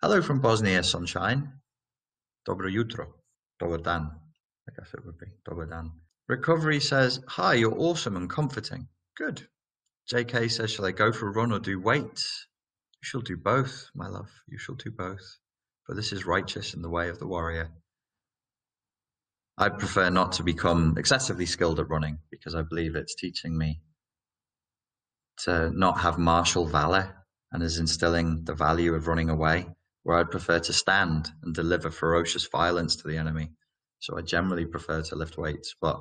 Hello from Bosnia, sunshine. Dobro jutro. Dobar dan. I guess it would be. Dobar dan. Recovery says, Hi, you're awesome and comforting. Good. JK says, Shall I go for a run or do weights? You shall do both, my love. You shall do both. For this is righteous in the way of the warrior. I prefer not to become excessively skilled at running because I believe it's teaching me to not have martial valor and is instilling the value of running away, where I'd prefer to stand and deliver ferocious violence to the enemy. So I generally prefer to lift weights, but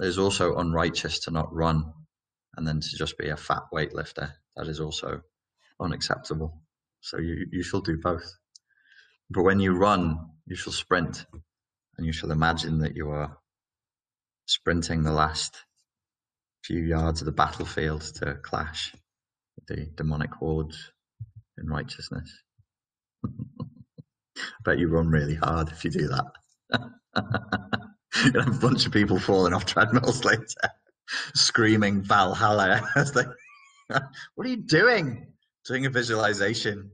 it is also unrighteous to not run and then to just be a fat weightlifter. That is also unacceptable. So you, you shall do both. But when you run, you shall sprint and you shall imagine that you are sprinting the last few yards of the battlefield to clash with the demonic hordes in righteousness. I bet you run really hard if you do that. You'll have a bunch of people falling off treadmills later, screaming Valhalla what are you doing? Doing a visualization.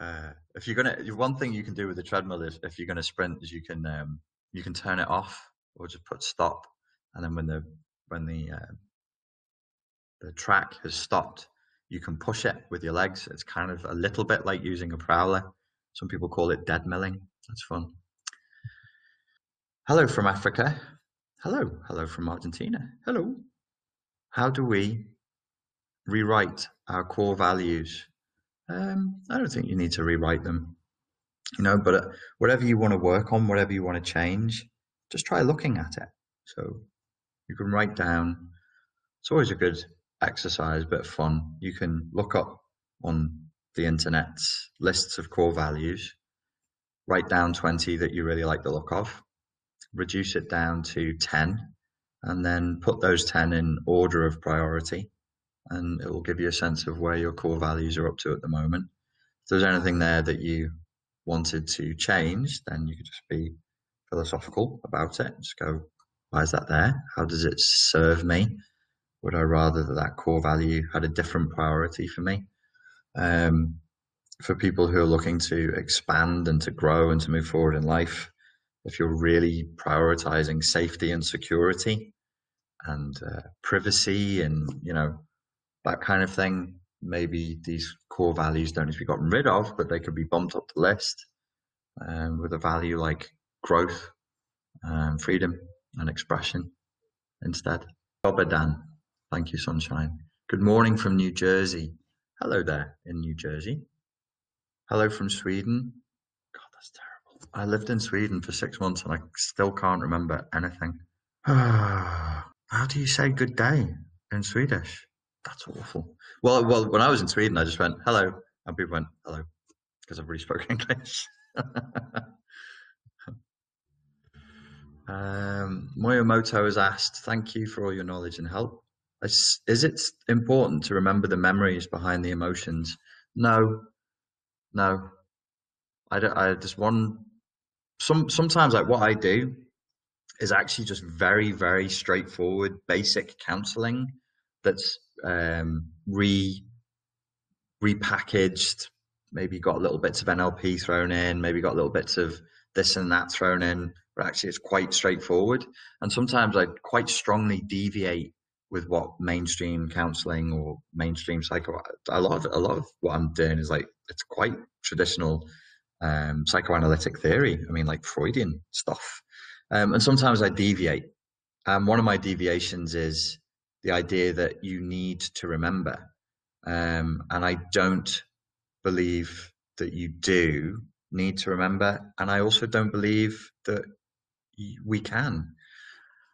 uh, if you're gonna, one thing you can do with the treadmill is if you're gonna sprint, is you can um, you can turn it off or just put stop, and then when the when the uh, the track has stopped, you can push it with your legs. It's kind of a little bit like using a prowler. Some people call it dead milling. That's fun. Hello from Africa. Hello. Hello from Argentina. Hello. How do we rewrite our core values? Um, I don't think you need to rewrite them, you know, but uh, whatever you want to work on, whatever you want to change, just try looking at it. So you can write down, it's always a good exercise, bit of fun. You can look up on the internet lists of core values, write down 20 that you really like the look of, reduce it down to 10, and then put those 10 in order of priority. And it will give you a sense of where your core values are up to at the moment. If there's anything there that you wanted to change, then you could just be philosophical about it. Just go, why is that there? How does it serve me? Would I rather that that core value had a different priority for me? Um, for people who are looking to expand and to grow and to move forward in life, if you're really prioritizing safety and security and uh, privacy and you know that kind of thing, maybe these core values don't need to be gotten rid of, but they could be bumped up the list um, with a value like growth, um, freedom, and expression instead. Obadan. Thank you, Sunshine. Good morning from New Jersey. Hello there in New Jersey. Hello from Sweden. God, that's terrible. I lived in Sweden for six months and I still can't remember anything. How do you say good day in Swedish? That's awful. Well, well, when I was in Sweden, I just went hello, and people went hello because I've already spoken English. um, Moyomoto has asked, "Thank you for all your knowledge and help. Is, it important to remember the memories behind the emotions? No, no. I, don't, I just one. Some sometimes like what I do is actually just very very straightforward basic counseling that's um, re repackaged. Maybe got little bits of NLP thrown in. Maybe got little bits of this and that thrown in. But actually, it's quite straightforward. And sometimes I quite strongly deviate with what mainstream counseling or mainstream psycho a lot of a lot of what I'm doing is like it's quite traditional um, psychoanalytic theory. I mean, like Freudian stuff. Um, and sometimes I deviate. Um, one of my deviations is the idea that you need to remember, um, and I don't believe that you do need to remember, and I also don't believe that we can.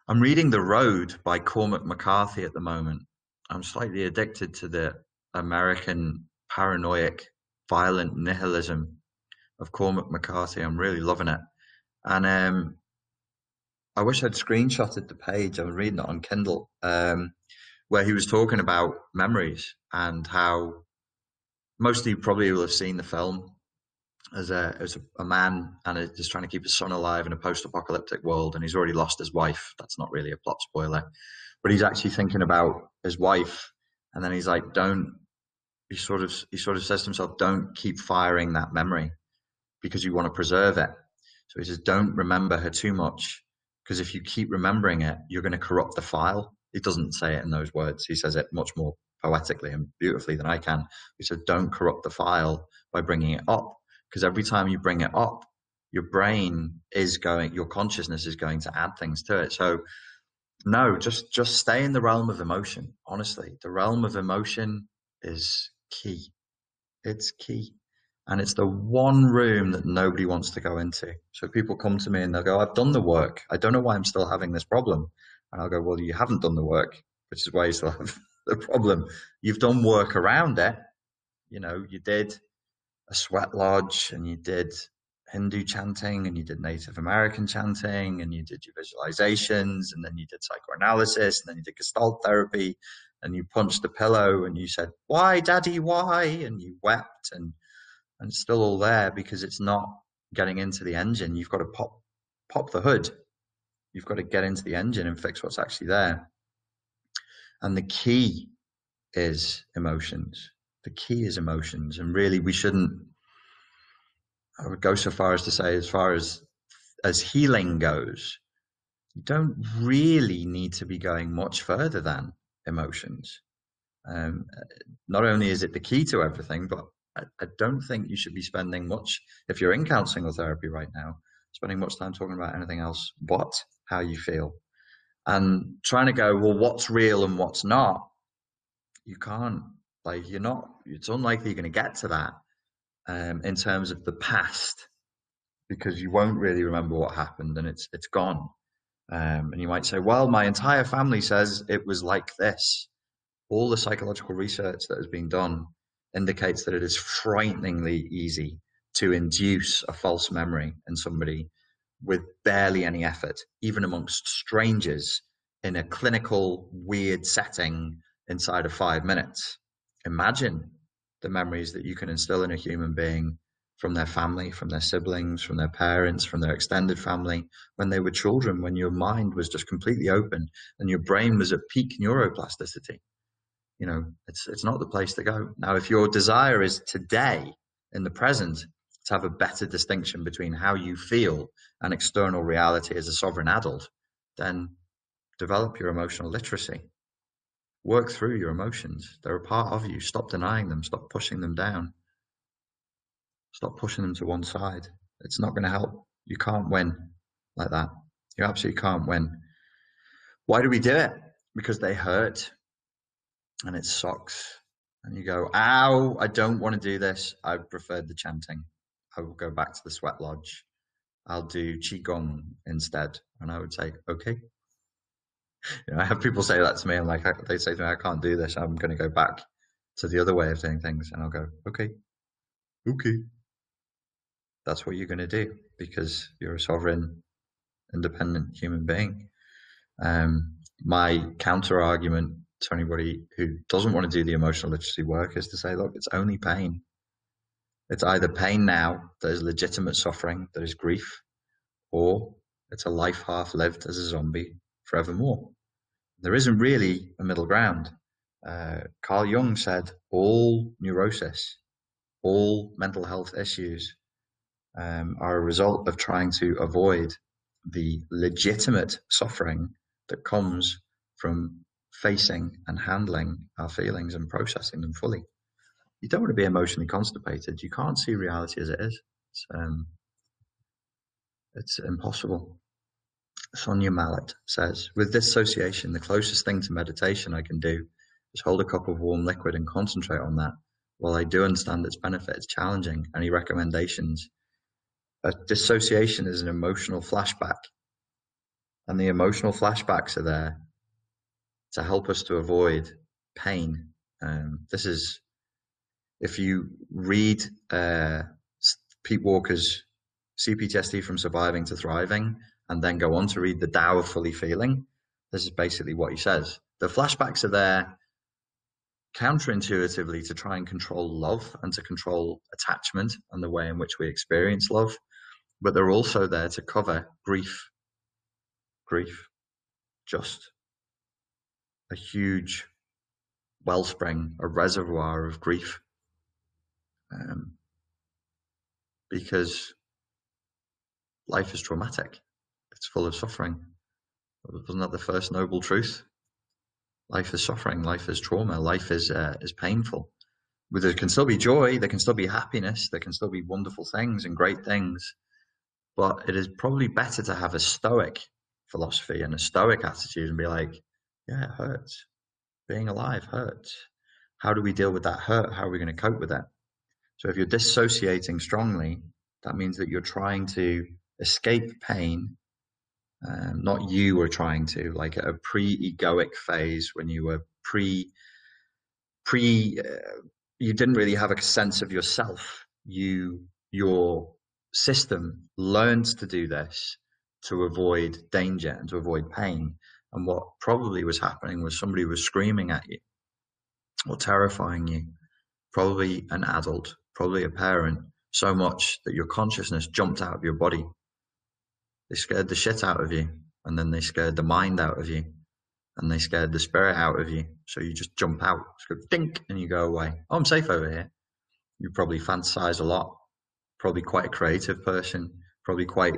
I'm reading The Road by Cormac McCarthy at the moment. I'm slightly addicted to the American paranoid, violent nihilism of Cormac McCarthy. I'm really loving it. And um, I wish I'd screenshotted the page. I was reading it on Kindle, um, where he was talking about memories and how most of you probably will have seen the film as a as a, a man and is just trying to keep his son alive in a post-apocalyptic world, and he's already lost his wife. That's not really a plot spoiler, but he's actually thinking about his wife, and then he's like, "Don't he sort of he sort of says to himself, "Don't keep firing that memory because you want to preserve it." So he says, "Don't remember her too much because if you keep remembering it, you're going to corrupt the file." He doesn't say it in those words. He says it much more poetically and beautifully than I can. He said, "Don't corrupt the file by bringing it up because every mm. time you bring it up, your brain is going, your consciousness is going to add things to it." So no, just just stay in the realm of emotion. Honestly, the realm of emotion is key. It's key. And it's the one room that nobody wants to go into. So people come to me and they'll go, I've done the work. I don't know why I'm still having this problem. And I'll go, Well, you haven't done the work, which is why you still have the problem. You've done work around it. You know, you did a sweat lodge and you did Hindu chanting and you did Native American chanting and you did your visualizations and then you did psychoanalysis and then you did gestalt therapy and you punched the pillow and you said, Why, daddy, why? And you wept and and it's still all there because it's not getting into the engine. You've got to pop pop the hood. You've got to get into the engine and fix what's actually there. And the key is emotions. The key is emotions. And really we shouldn't I would go so far as to say, as far as as healing goes, you don't really need to be going much further than emotions. Um, not only is it the key to everything, but I, I, don't think you should be spending much, if you're in counseling or therapy right now, spending much time talking about anything else but how you feel. And trying to go, well, what's real and what's not? You can't. Like, you're not, it's unlikely you're going to get to that um, in terms of the past because you won't really remember what happened and it's it's gone. Um, and you might say, well, my entire family says it was like this. All the psychological research that has been done indicates that it is frighteningly easy to induce a false memory in somebody with barely any effort, even amongst strangers in a clinical, weird setting inside of five minutes. Imagine the memories that you can instill in a human being from their family, from their siblings, from their parents, from their extended family, when they were children, when your mind was just completely open and your brain was at peak neuroplasticity. You know, it's it's not the place to go. Now, if your desire is today, in the present, to have a better distinction between how you feel and external reality as a sovereign adult, then develop your emotional literacy. Work through your emotions. They're a part of you. Stop denying them. Stop pushing them down Stop pushing them to one side. It's not going to help. You can't win like that. You absolutely can't win. Why do we do it? Because they hurt and it sucks. And you go, ow, I don't want to do this. I preferred the chanting. I will go back to the sweat lodge. I'll do Qigong instead. And I would say, okay. You know, I have people say that to me. and like, they say to me, I can't do this. I'm going to go back to the other way of doing things. And I'll go, okay, okay that's what you're going to do because you're a sovereign, independent human being. Um, my counter argument to anybody who doesn't want to do the emotional literacy work is to say, look, it's only pain. It's either pain now that is legitimate suffering, that is grief, or it's a life half lived as a zombie forevermore. There isn't really a middle ground. Uh, Carl Jung said all neurosis, all mental health issues um, are a result of trying to avoid the legitimate suffering that comes from facing and handling our feelings and processing them fully. You don't want to be emotionally constipated. You can't see reality as it is. It's, um, it's impossible. Sonia Mallet says, with dissociation, the closest thing to meditation I can do is hold a cup of warm liquid and concentrate on that. While I do understand its benefits, it's challenging. Any recommendations? a dissociation is an emotional flashback. And the emotional flashbacks are there to help us to avoid pain. Um, this is, if you read uh, Pete Walker's CPTSD from Surviving to Thriving, and then go on to read The Tao of Fully Feeling, this is basically what he says. The flashbacks are there counterintuitively to try and control love and to control attachment and the way in which we experience love but they're also there to cover grief. Grief, just a huge wellspring, a reservoir of grief. Um, because life is traumatic, it's full of suffering. Wasn't that the first noble truth? Life is suffering, life is trauma, life is uh, is painful. But there can still be joy, there can still be happiness, there can still be wonderful things and great things. But it is probably better to have a stoic philosophy and a stoic attitude and be like, yeah, it hurts. Being alive hurts. How do we deal with that hurt? How are we going to cope with that? So if you're dissociating strongly, that means that you're trying to escape pain. Um, not you were trying to, like a pre-egoic phase when you were pre pre uh, you didn't really have a sense of yourself. You your system learned to do this to avoid danger and to avoid pain. And what probably was happening was somebody was screaming at you or terrifying you, probably an adult, probably a parent, so much that your consciousness jumped out of your body. They scared the shit out of you, and then they scared the mind out of you, and they scared the spirit out of you. So you just jump out, just go dink, and you go away. Oh, I'm safe over here. You probably fantasize a lot, probably quite a creative person, probably quite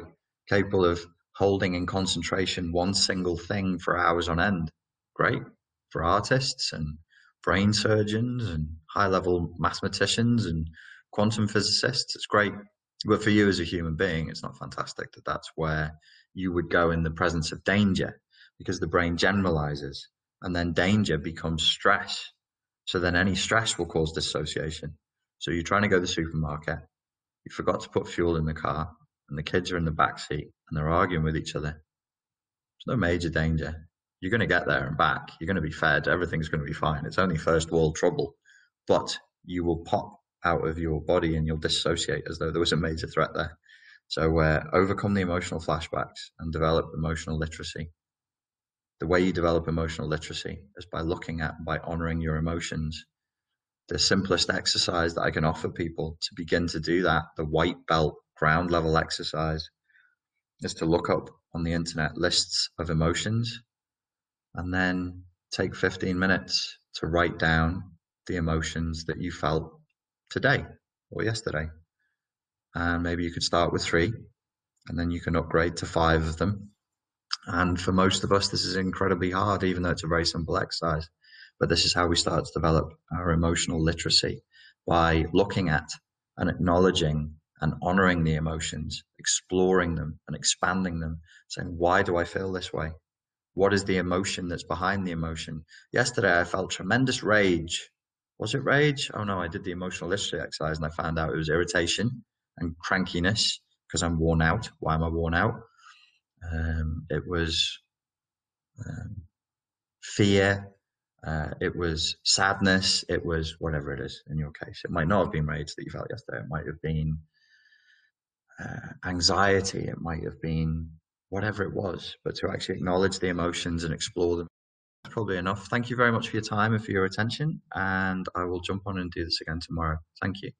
capable of holding in concentration one single thing for hours on end. Great for artists and brain surgeons and high level mathematicians and quantum physicists. It's great. But for you as a human being, it's not fantastic that that's where you would go in the presence of danger because the brain generalizes and then danger becomes stress. So then any stress will cause dissociation. So you're trying to go to the supermarket, you forgot to put fuel in the car, and the kids are in the back seat and they're arguing with each other. There's no major danger. You're going to get there and back. You're going to be fed. Everything's going to be fine. It's only first world trouble, but you will pop out of your body and you'll dissociate as though there was a major threat there. So, uh, overcome the emotional flashbacks and develop emotional literacy. The way you develop emotional literacy is by looking at, by honoring your emotions. The simplest exercise that I can offer people to begin to do that, the white belt ground level exercise is to look up on the internet lists of emotions and then take 15 minutes to write down the emotions that you felt today or yesterday. And maybe you could start with three and then you can upgrade to five of them. And for most of us, this is incredibly hard, even though it's a very simple exercise. But this is how we start to develop our emotional literacy by looking at and acknowledging and honoring the emotions, exploring them and expanding them, saying, why do I feel this way? What is the emotion that's behind the emotion? Yesterday, I felt tremendous rage. Was it rage? Oh no, I did the emotional literacy exercise and I found out it was irritation and crankiness because I'm worn out. Why am I worn out? Um, it was um, fear. Uh, it was sadness. It was whatever it is in your case. It might not have been rage that you felt yesterday. It might have been uh, anxiety, it might have been whatever it was, but to actually acknowledge the emotions and explore them. That's probably enough. Thank you very much for your time and for your attention. And I will jump on and do this again tomorrow. Thank you.